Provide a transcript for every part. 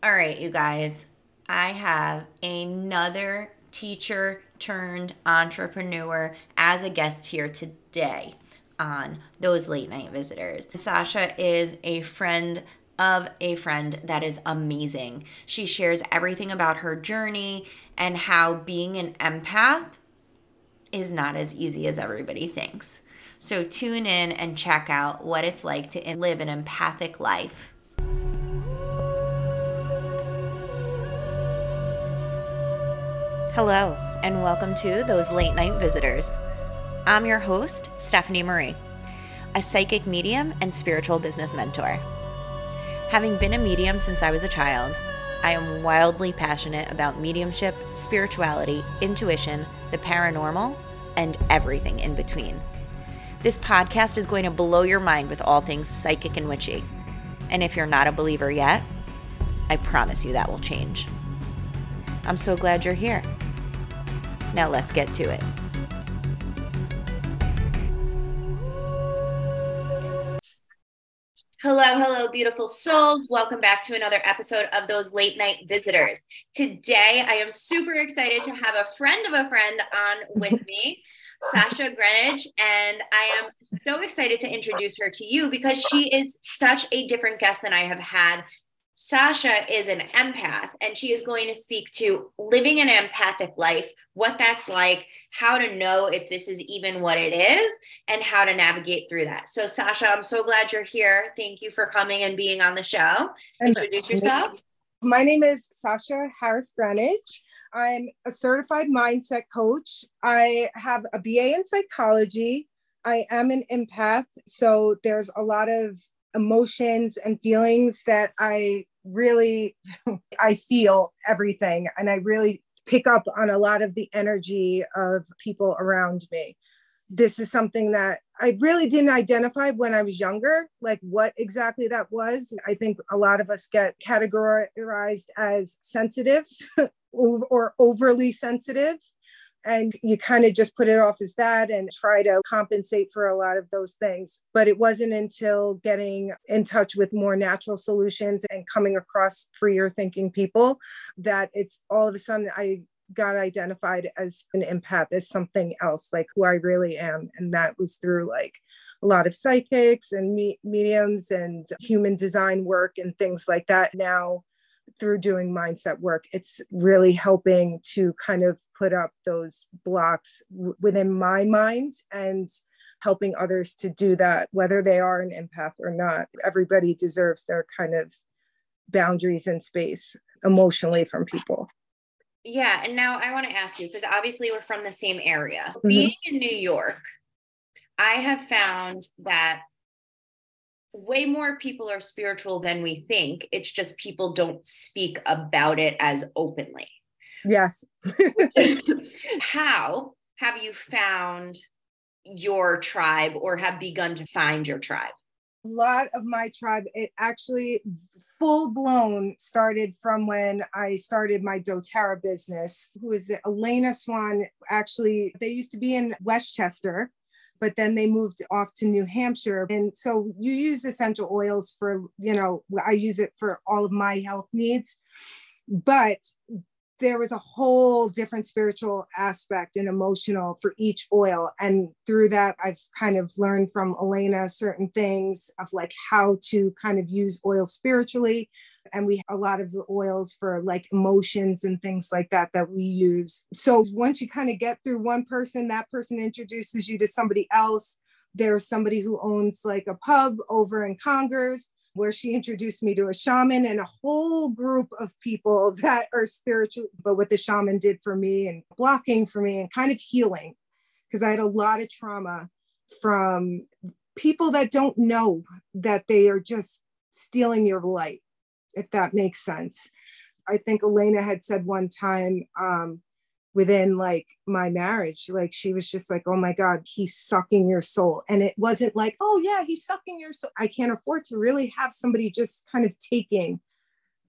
All right, you guys, I have another teacher turned entrepreneur as a guest here today on those late night visitors. Sasha is a friend of a friend that is amazing. She shares everything about her journey and how being an empath is not as easy as everybody thinks. So tune in and check out what it's like to live an empathic life. Hello, and welcome to Those Late Night Visitors. I'm your host, Stephanie Marie, a psychic medium and spiritual business mentor. Having been a medium since I was a child, I am wildly passionate about mediumship, spirituality, intuition, the paranormal, and everything in between. This podcast is going to blow your mind with all things psychic and witchy. And if you're not a believer yet, I promise you that will change. I'm so glad you're here. Now let's get to it. Hello, hello, beautiful souls. Welcome back to another episode of Those Late Night Visitors. Today, I am super excited to have a friend of a friend on with me, Sasha Greenidge. And I am so excited to introduce her to you because she is such a different guest than I have had Sasha is an empath and she is going to speak to living an empathic life, what that's like, how to know if this is even what it is, and how to navigate through that. So, Sasha, I'm so glad you're here. Thank you for coming and being on the show. Introduce yourself. My name is Sasha Harris Greenidge. I'm a certified mindset coach. I have a BA in psychology. I am an empath. So, there's a lot of emotions and feelings that I really I feel everything and I really pick up on a lot of the energy of people around me. This is something that I really didn't identify when I was younger, like what exactly that was. I think a lot of us get categorized as sensitive or overly sensitive and you kind of just put it off as that and try to compensate for a lot of those things. But it wasn't until getting in touch with more natural solutions and coming across freer thinking people that it's all of a sudden I got identified as an empath, as something else, like who I really am. And that was through like a lot of psychics and me- mediums and human design work and things like that. Now through doing mindset work, it's really helping to kind of put up those blocks w- within my mind and helping others to do that, whether they are an empath or not. Everybody deserves their kind of boundaries and space emotionally from people. Yeah. And now I want to ask you because obviously we're from the same area. Mm-hmm. Being in New York, I have found that way more people are spiritual than we think. It's just people don't speak about it as openly. Yes. How have you found your tribe or have begun to find your tribe? A lot of my tribe, it actually full blown started from when I started my doTERRA business. Who is it? Elena Swan. Actually, they used to be in Westchester but then they moved off to New Hampshire. And so you use essential oils for, you know, I use it for all of my health needs. But there was a whole different spiritual aspect and emotional for each oil. And through that, I've kind of learned from Elena certain things of like how to kind of use oil spiritually and we a lot of the oils for like emotions and things like that that we use. So once you kind of get through one person, that person introduces you to somebody else. There's somebody who owns like a pub over in Congers where she introduced me to a shaman and a whole group of people that are spiritual, but what the shaman did for me and blocking for me and kind of healing because I had a lot of trauma from people that don't know that they are just stealing your light if that makes sense. I think Elena had said one time um, within like my marriage, like she was just like, oh my God, he's sucking your soul. And it wasn't like, oh yeah, he's sucking your soul. I can't afford to really have somebody just kind of taking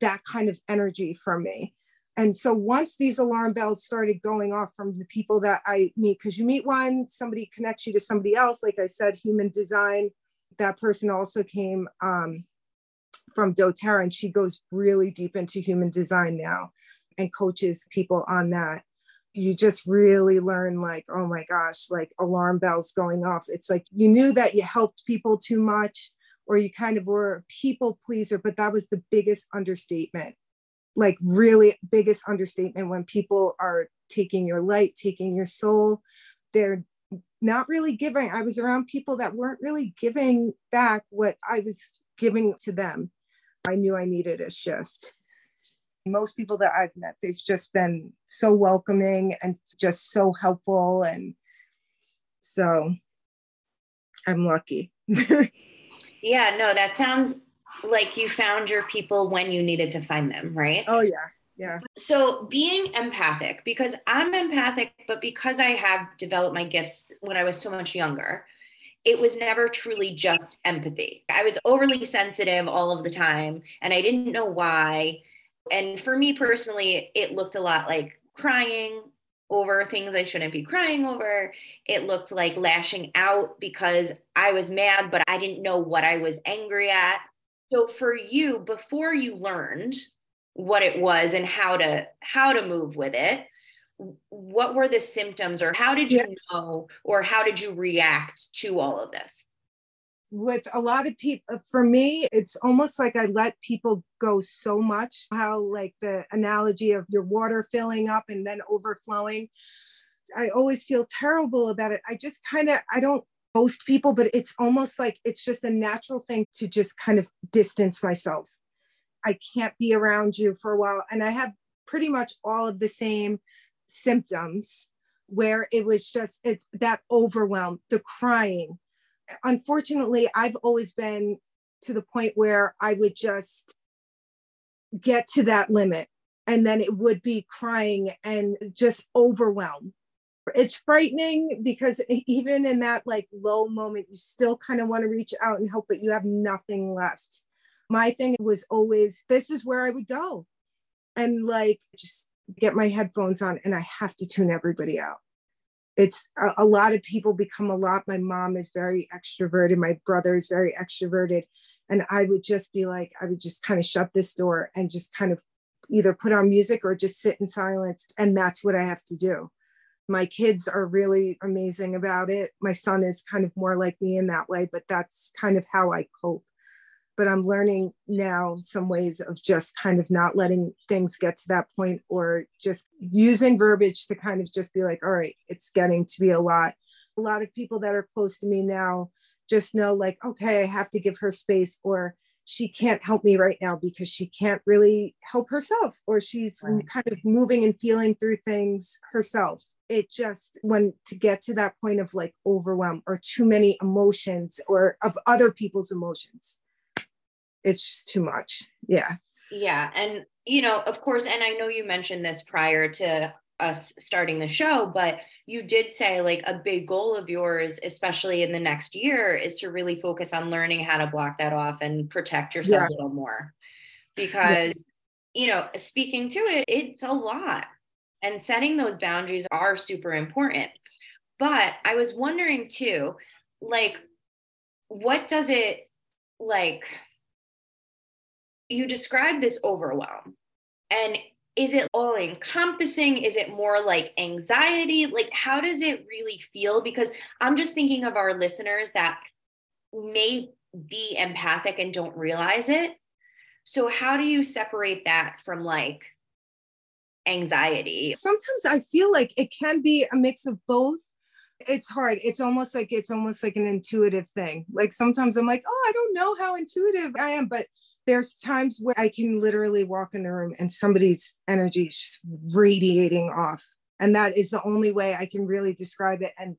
that kind of energy from me. And so once these alarm bells started going off from the people that I meet, because you meet one, somebody connects you to somebody else, like I said, human design, that person also came um, from doTERRA, and she goes really deep into human design now and coaches people on that. You just really learn, like, oh my gosh, like alarm bells going off. It's like you knew that you helped people too much, or you kind of were a people pleaser, but that was the biggest understatement. Like, really biggest understatement when people are taking your light, taking your soul. They're not really giving. I was around people that weren't really giving back what I was giving to them. I knew I needed a shift. Most people that I've met, they've just been so welcoming and just so helpful. And so I'm lucky. yeah, no, that sounds like you found your people when you needed to find them, right? Oh, yeah. Yeah. So being empathic, because I'm empathic, but because I have developed my gifts when I was so much younger, it was never truly just empathy. I was overly sensitive all of the time and I didn't know why. And for me personally, it looked a lot like crying over things I shouldn't be crying over. It looked like lashing out because I was mad, but I didn't know what I was angry at. So for you, before you learned what it was and how to how to move with it what were the symptoms or how did you know or how did you react to all of this? With a lot of people uh, for me it's almost like i let people go so much how like the analogy of your water filling up and then overflowing. I always feel terrible about it. I just kind of i don't post people but it's almost like it's just a natural thing to just kind of distance myself. I can't be around you for a while. And I have pretty much all of the same symptoms where it was just it's that overwhelm, the crying. Unfortunately, I've always been to the point where I would just get to that limit and then it would be crying and just overwhelm. It's frightening because even in that like low moment, you still kind of want to reach out and help, but you have nothing left my thing was always this is where I would go and like just get my headphones on and I have to tune everybody out. It's a, a, lot of people become a lot. My mom is very extroverted, my brother is very extroverted. And I would just be like, I would just kind of shut this door and just kind of either put on music or just sit in silence. And that's what I have to do. My kids are really amazing about it. My son is kind of more like me in that way, but that's kind of how I cope but I'm learning now some ways of just kind of not letting things get to that point or just using verbiage to kind of just be like, all right, it's getting to be a lot. A lot of people that are close to me now just know, like, okay, I have to give her space, or she can't help me right now because she can't really help herself, or she's right. kind of moving and feeling through things herself it just when to get to that point of like overwhelm or too many emotions or of other people's emotions it's just too much. Yeah. Yeah. And, you know, of course, and I know you mentioned this prior to us starting the show, but you did say like a big goal of yours, especially in the next year, is to really focus on learning how to block that off and protect yourself yeah. a little more. Because, yeah. you know, speaking to it, it's a lot. And setting those boundaries are super important. But I was wondering too, like, what does it like? You describe this overwhelm and is it all encompassing? Is it more like anxiety? Like how does it really feel? Because i'm just thinking of our listeners that may be empathic and don't realize it. So how do you separate that from like anxiety? Sometimes i feel like it can be a mix of both. It's hard. It's almost like it's almost like an intuitive thing. Like sometimes i'm like oh i don't know how intuitive i am but there's times where I can literally walk in the room and somebody's energy is just radiating off. And that is the only way I can really describe it. And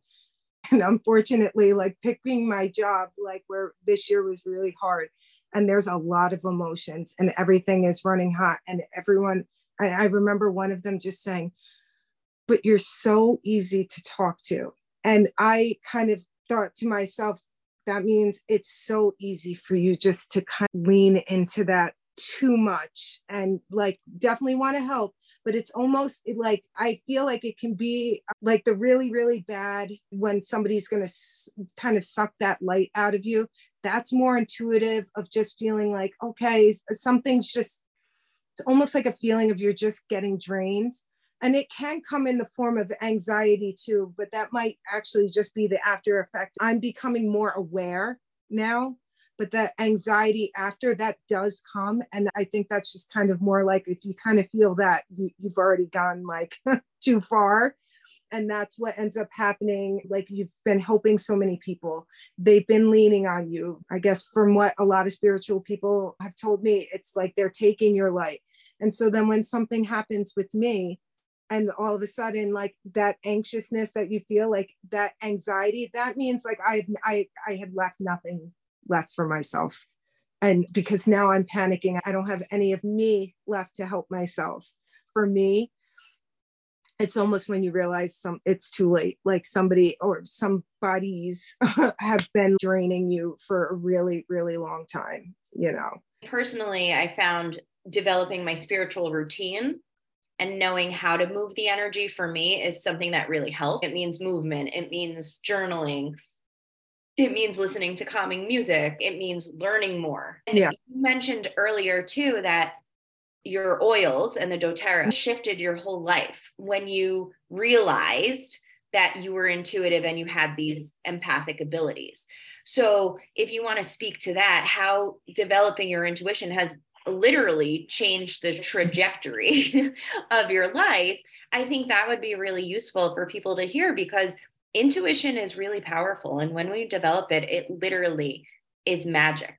and unfortunately, like picking my job, like where this year was really hard. And there's a lot of emotions and everything is running hot. And everyone, I, I remember one of them just saying, but you're so easy to talk to. And I kind of thought to myself, that means it's so easy for you just to kind of lean into that too much and like definitely want to help but it's almost like I feel like it can be like the really, really bad when somebody's going to s- kind of suck that light out of you. that's more intuitive of just feeling like, okay, something's just, it's almost like a feeling of you're just getting drained. And it can come in the form of anxiety too, but that might actually just be the after effect. I'm becoming more aware now, but the anxiety after that does come. And I think that's just kind of more like if you kind of feel that you, you've already gone like too far. And that's what ends up happening. Like you've been helping so many people. They've been leaning on you. I guess from what a lot of spiritual people have told me it's like they're taking your light. And so then when something happens with me and all of a sudden like that anxiousness that you feel like that anxiety that means like i i i had left nothing left for myself. And because now i'm panicking i don't have any of me left to help myself. For me it's almost when you realize some it's too late. Like somebody or some bodies have been draining you for a really really long time you know? Personally i found developing my spiritual routine and knowing how to move the energy for me is something that really helped it means movement it means journaling it means listening to calming music it means learning more and yeah. you mentioned earlier too that your oils and the doTERRA shifted your whole life when you realized that you were intuitive and you had these empathic abilities. So, if you want to speak to that, how developing your intuition has literally change the trajectory of your life, I think that would be really useful for people to hear because intuition is really powerful. And when we develop it, it literally is magic.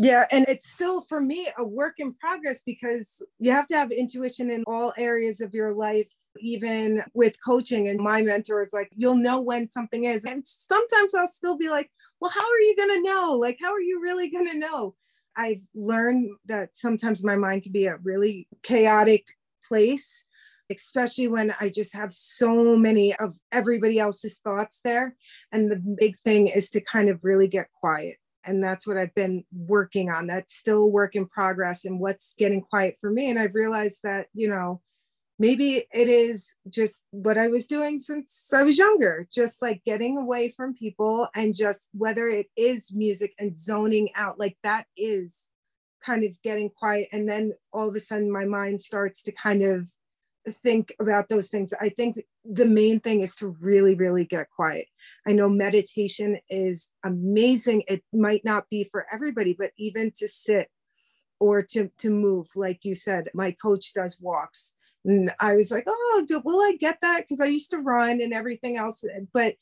Yeah, and it's still for me a work in progress because you have to have intuition in all areas of your life, even with coaching. And my mentor is like, you'll know when something is. And sometimes I'll still be like, well, how are you going to know? Like, how are you really going to know? I've learned that sometimes my mind can be a really chaotic place, especially when I just have so many of everybody else's thoughts there. And the big thing is to kind of really get quiet and that's what I've been working on. That's still work in progress and what's getting quiet for me. And I've realized that, you know, maybe it is just what I was doing since I was younger, just like getting away from people and just whether it is music and zoning out, like that is kind of getting quiet. And then all of a sudden my mind starts to kind of think about those things. I think the main thing is to really, really get quiet. I know meditation is amazing. It might not be for everybody, but even to sit or to, to move, like you said, my coach does walks. And I was like, oh, do, will I get that? Because I used to run and everything else. Eh, but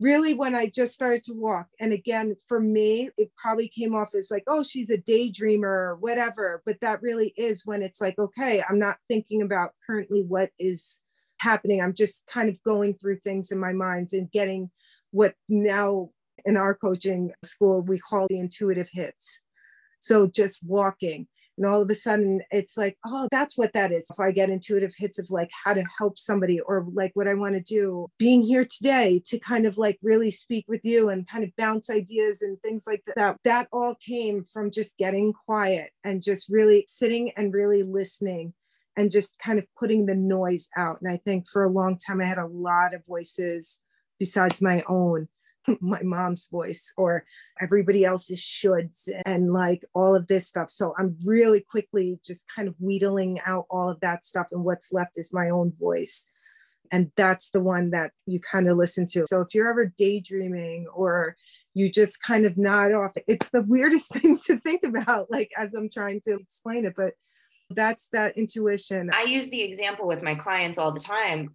really when I just started to walk. And again, for me, it probably came off as like, oh, she's a daydreamer or whatever. But that really is when it's like, okay, I'm not thinking about currently what is happening. I'm just kind of going through things in my mind and getting what now in our coaching school we call the intuitive hits. So just walking and all of a sudden it's like oh that's what that is. If i get intuitive hits of like how to help somebody or like what i want to do being here today to kind of like really speak with you and kind of bounce ideas and things like that that all came from just getting quiet and just really sitting and really listening and just kind of putting the noise out. And i think for a long time i had a lot of voices besides my own my mom's voice or everybody else's shoulds and like all of this stuff. So I'm really quickly just kind of wheedling out all of that stuff. And what's left is my own voice. And that's the one that you kind of listen to. So if you're ever daydreaming or you just kind of nod off, it's the weirdest thing to think about, like as I'm trying to explain it. But that's that intuition. I use the example with my clients all the time.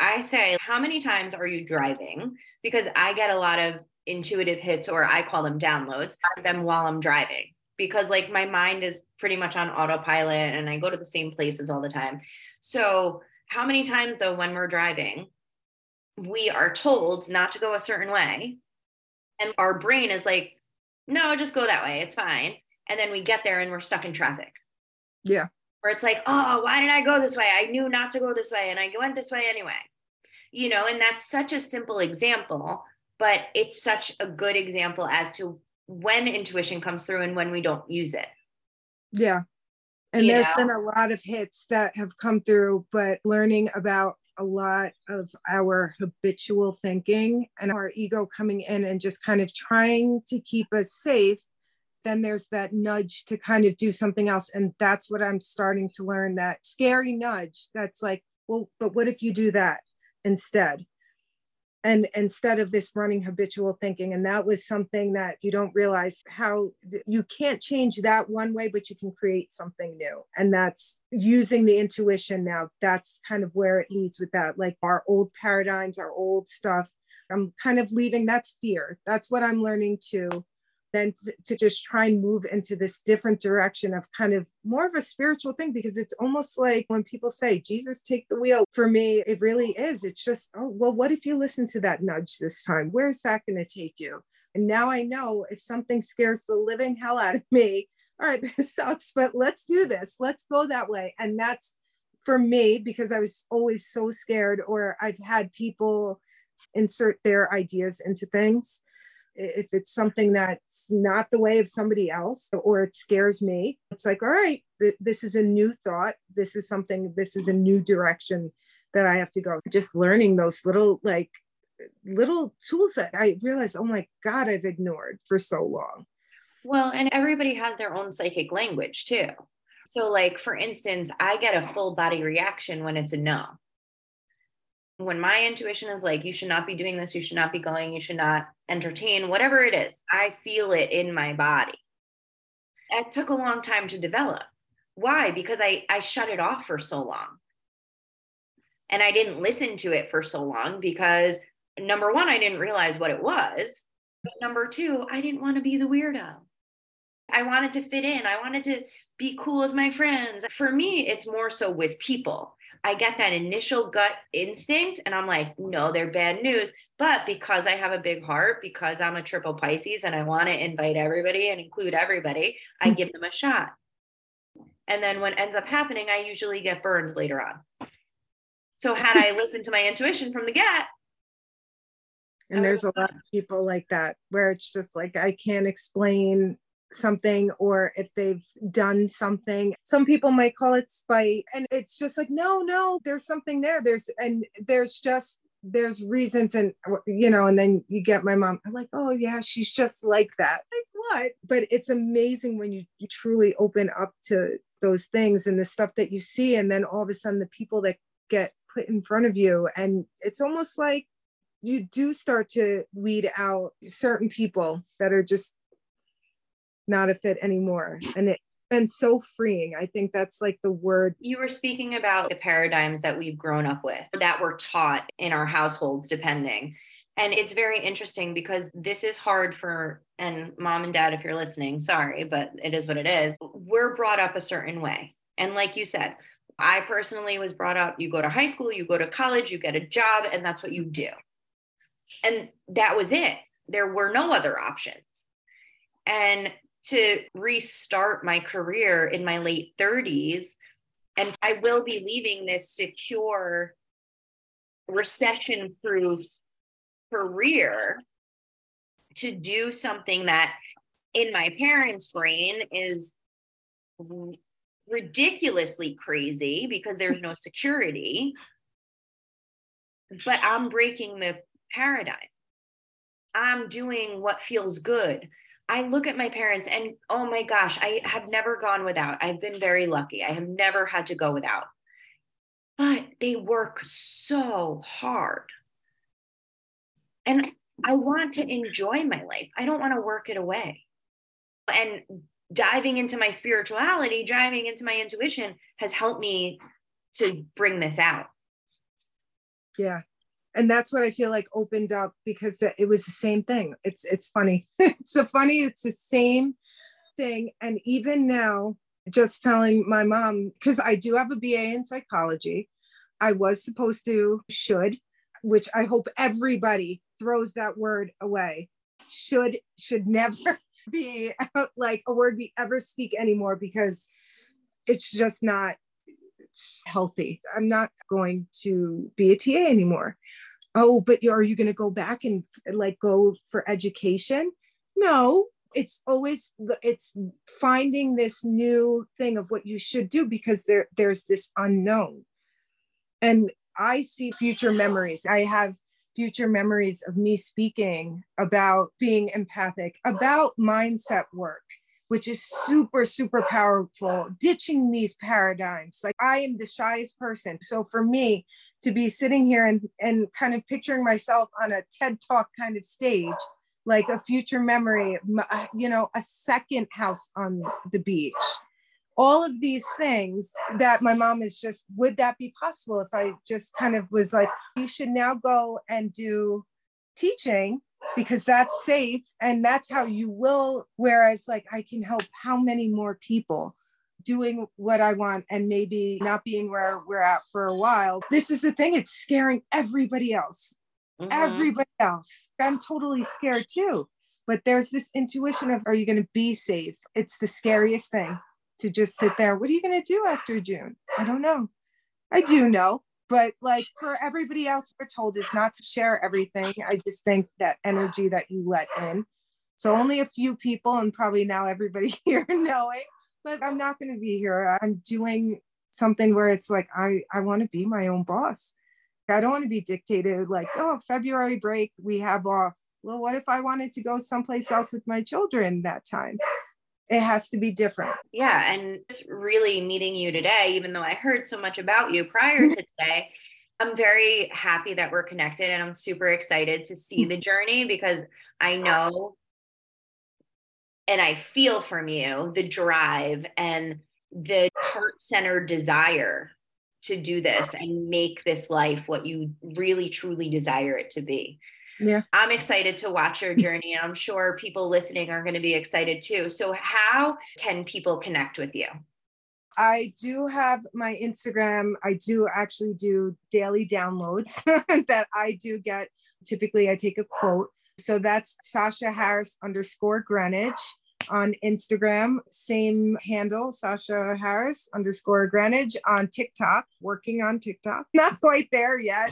I say, how many times are you driving? Because I get a lot of intuitive hits, or I call them downloads, of them while I'm driving. Because like my mind is pretty much on autopilot and I go to the same places all the time. So, how many times though, when we're driving, we are told not to go a certain way, and our brain is like, no, just go that way. It's fine. And then we get there and we're stuck in traffic. Yeah where it's like, oh, why did I go this way? I knew not to go this way and I went this way anyway. You know, and that's such a simple example, but it's such a good example as to when intuition comes through and when we don't use it. Yeah. And you there's know? been a lot of hits that have come through, but learning about a lot of our habitual thinking and our ego coming in and just kind of trying to keep us safe then there's that nudge to kind of do something else. And that's what i'm starting to learn that scary nudge that's like well but what if you do that instead? And instead of this running habitual thinking and that was something that you don't realize how you can't change that one way but you can create something new. And that's using the intuition now that's kind of where it leads with that like our old paradigms our old stuff. I'm kind of leaving that's fear. That's what i'm learning to then to, to just try and move into this different direction of kind of more of a spiritual thing because it's almost like when people say jesus take the wheel. For me it really is. It's just oh well what if you listen to that nudge this time? Where's that going to take you? And now i know if something scares the living hell out of me all right this sucks but let's do this. Let's go that way. And that's for me because i was always so scared or i've had people insert their ideas into things if it's something that's not the way of somebody else or it scares me it's like all right th- this is a new thought. This is something this is a new direction that i have to go. Just learning those little like little tools that i realized oh my god i've ignored for so long. Well and everybody has their own psychic language too. So like for instance i get a full body reaction when it's a no when my intuition is like, you should not be doing this, you should not be going, you should not entertain, whatever it is, I feel it in my body. It took a long time to develop. Why? Because I, I shut it off for so long. And I didn't listen to it for so long because number one, I didn't realize what it was. But number two, I didn't want to be the weirdo. I wanted to fit in. I wanted to be cool with my friends. For me, it's more so with people. I get that initial gut instinct and I'm like, no, they're bad news. But because I have a big heart, because I'm a triple Pisces and I want to invite everybody and include everybody, I hmm. give them a shot. And then what ends up happening, I usually get burned later on. So had I listened to my intuition from the get, and there's a lot of people like that where it's just like I can't explain something or if they've done something. Some people might call it spite and it's just like no no there's something there. There's and there's just there's reasons and you know and then you get my mom i'm like oh yeah she's just like that. Like what? But it's amazing when you, you truly open up to those things and the stuff that you see and then all of a sudden the people that get put in front of you and it's almost like you do start to weed out certain people that are just not a fit anymore. And it's been so freeing. I think that's like the word. You were speaking about the paradigms that we've grown up with that were taught in our households, depending. And it's very interesting because this is hard for, and mom and dad, if you're listening, sorry, but it is what it is. We're brought up a certain way. And like you said, I personally was brought up you go to high school, you go to college, you get a job, and that's what you do. And that was it. There were no other options. And to restart my career in my late 30s. And I will be leaving this secure, recession proof career to do something that in my parents' brain is ridiculously crazy because there's no security. But I'm breaking the paradigm. I'm doing what feels good. I look at my parents and oh my gosh, I have never gone without. I've been very lucky. I have never had to go without. But they work so hard. And I want to enjoy my life. I don't want to work it away. And diving into my spirituality, diving into my intuition has helped me to bring this out. Yeah and that's what I feel like opened up because it was the same thing. It's it's funny. it's so funny. It's the same thing. And even now, just telling my mom because I do have a BA in psychology. I was supposed to should, which I hope everybody throws that word away. Should should never be like a word we ever speak anymore because it's just not healthy. I'm not going to be a TA anymore. Oh, but are you going to go back and like go for education? No, it's always it's finding this new thing of what you should do because there there's this unknown. And I see future memories. I have future memories of me speaking about being empathic, about mindset work, which is super, super powerful, ditching these paradigms. Like I am the shyest person. So for me to be sitting here and, and kind of picturing myself on a TED Talk kind of stage, like a future memory, uh, you know, a second house on the beach all of these things that my mom is just would that be possible if i just kind of was like you should now go and do teaching because that's safe and that's how you will whereas like i can help how many more people doing what i want and maybe not being where we're at for a while this is the thing it's scaring everybody else mm-hmm. everybody else i'm totally scared too but there's this intuition of are you going to be safe it's the scariest thing to just sit there. What are you going to do after June? I don't know. I do know, but like for everybody else, we're told is not to share everything. I just think that energy that you let in. So only a few people, and probably now everybody here knowing, but I'm not going to be here. I'm doing something where it's like I I want to be my own boss. I don't want to be dictated like, oh, February break, we have off. Well, what if I wanted to go someplace else with my children that time? It has to be different. Yeah. And really meeting you today, even though I heard so much about you prior mm-hmm. to today, I'm very happy that we're connected and I'm super excited to see the journey because I know and I feel from you the drive and the heart centered desire to do this and make this life what you really truly desire it to be. Yeah. I'm excited to watch your journey, and I'm sure people listening are going to be excited too. So, how can people connect with you? I do have my Instagram. I do actually do daily downloads that I do get. Typically, I take a quote. So that's Sasha Harris underscore Greenidge on Instagram, same handle, Sasha Harris underscore Greenidge on TikTok, working on TikTok. Not quite there yet.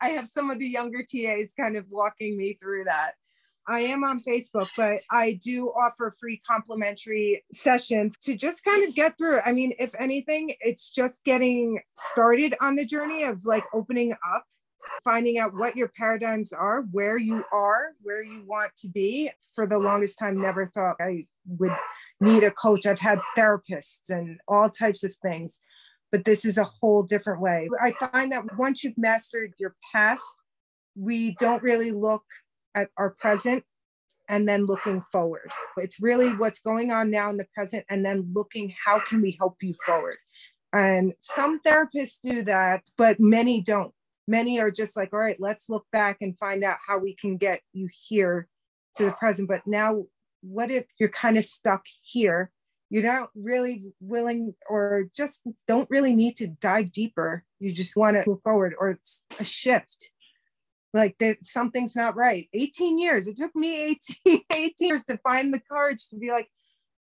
I have some of the younger TAs kind of walking me through that. I am on Facebook, but I do offer free complimentary sessions to just kind of get through. I mean, if anything, it's just getting started on the journey of like opening up finding out what your paradigms are, where you are, where you want to be. For the longest time, never thought I would need a coach. I've had therapists and all types of things, but this is a whole different way. I find that once you've mastered your past, we don't really look at our present and then looking forward. It's really what's going on now in the present and then looking how can we help you forward. And some therapists do that, but many don't many are just like all right let's look back and find out how we can get you here to the present. But now what if you're kind of stuck here? You're not really willing or just don't really need to dive deeper. You just want to move forward or it's a shift. Like that something's not right. 18 years. It took me 18, 18 years to find the courage to be like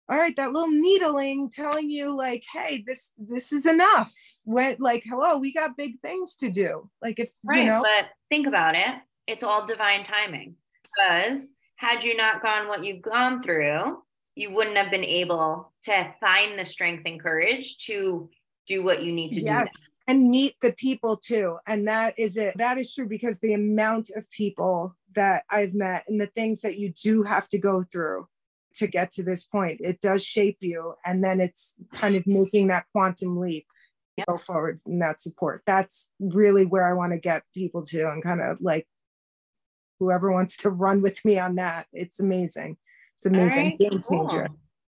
all right that little needling telling you like hey this this is enough. When like hello we got big things to do. Like if right you know. but think about it. It's all divine timing. Because had you not gone what you've gone through you wouldn't have been able to find the strength and courage to do what you need to yes. do and meet the people too. And that is it. That is true because the amount of people that i've met and the things that you do have to go through to get to this point. It does shape you. And then it's kind of making that quantum leap go forward in that support. That's really where I want to get people to and kind of like whoever wants to run with me on that. It's amazing. It's amazing. Right, Game changer. Cool.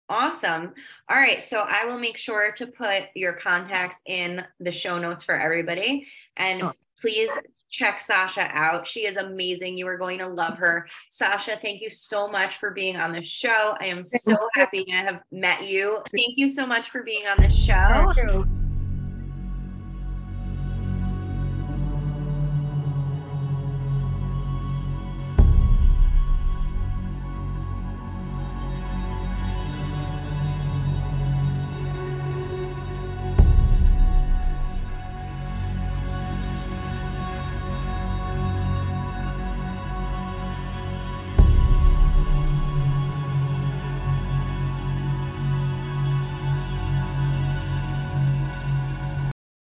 Awesome. All right. So I will make sure to put your contacts in the show notes for everybody. And oh. please check Sasha out. She is amazing. You are going to love her. Sasha, thank you so much for being on the show. I am so happy to have met you. Thank you so much for being on the show.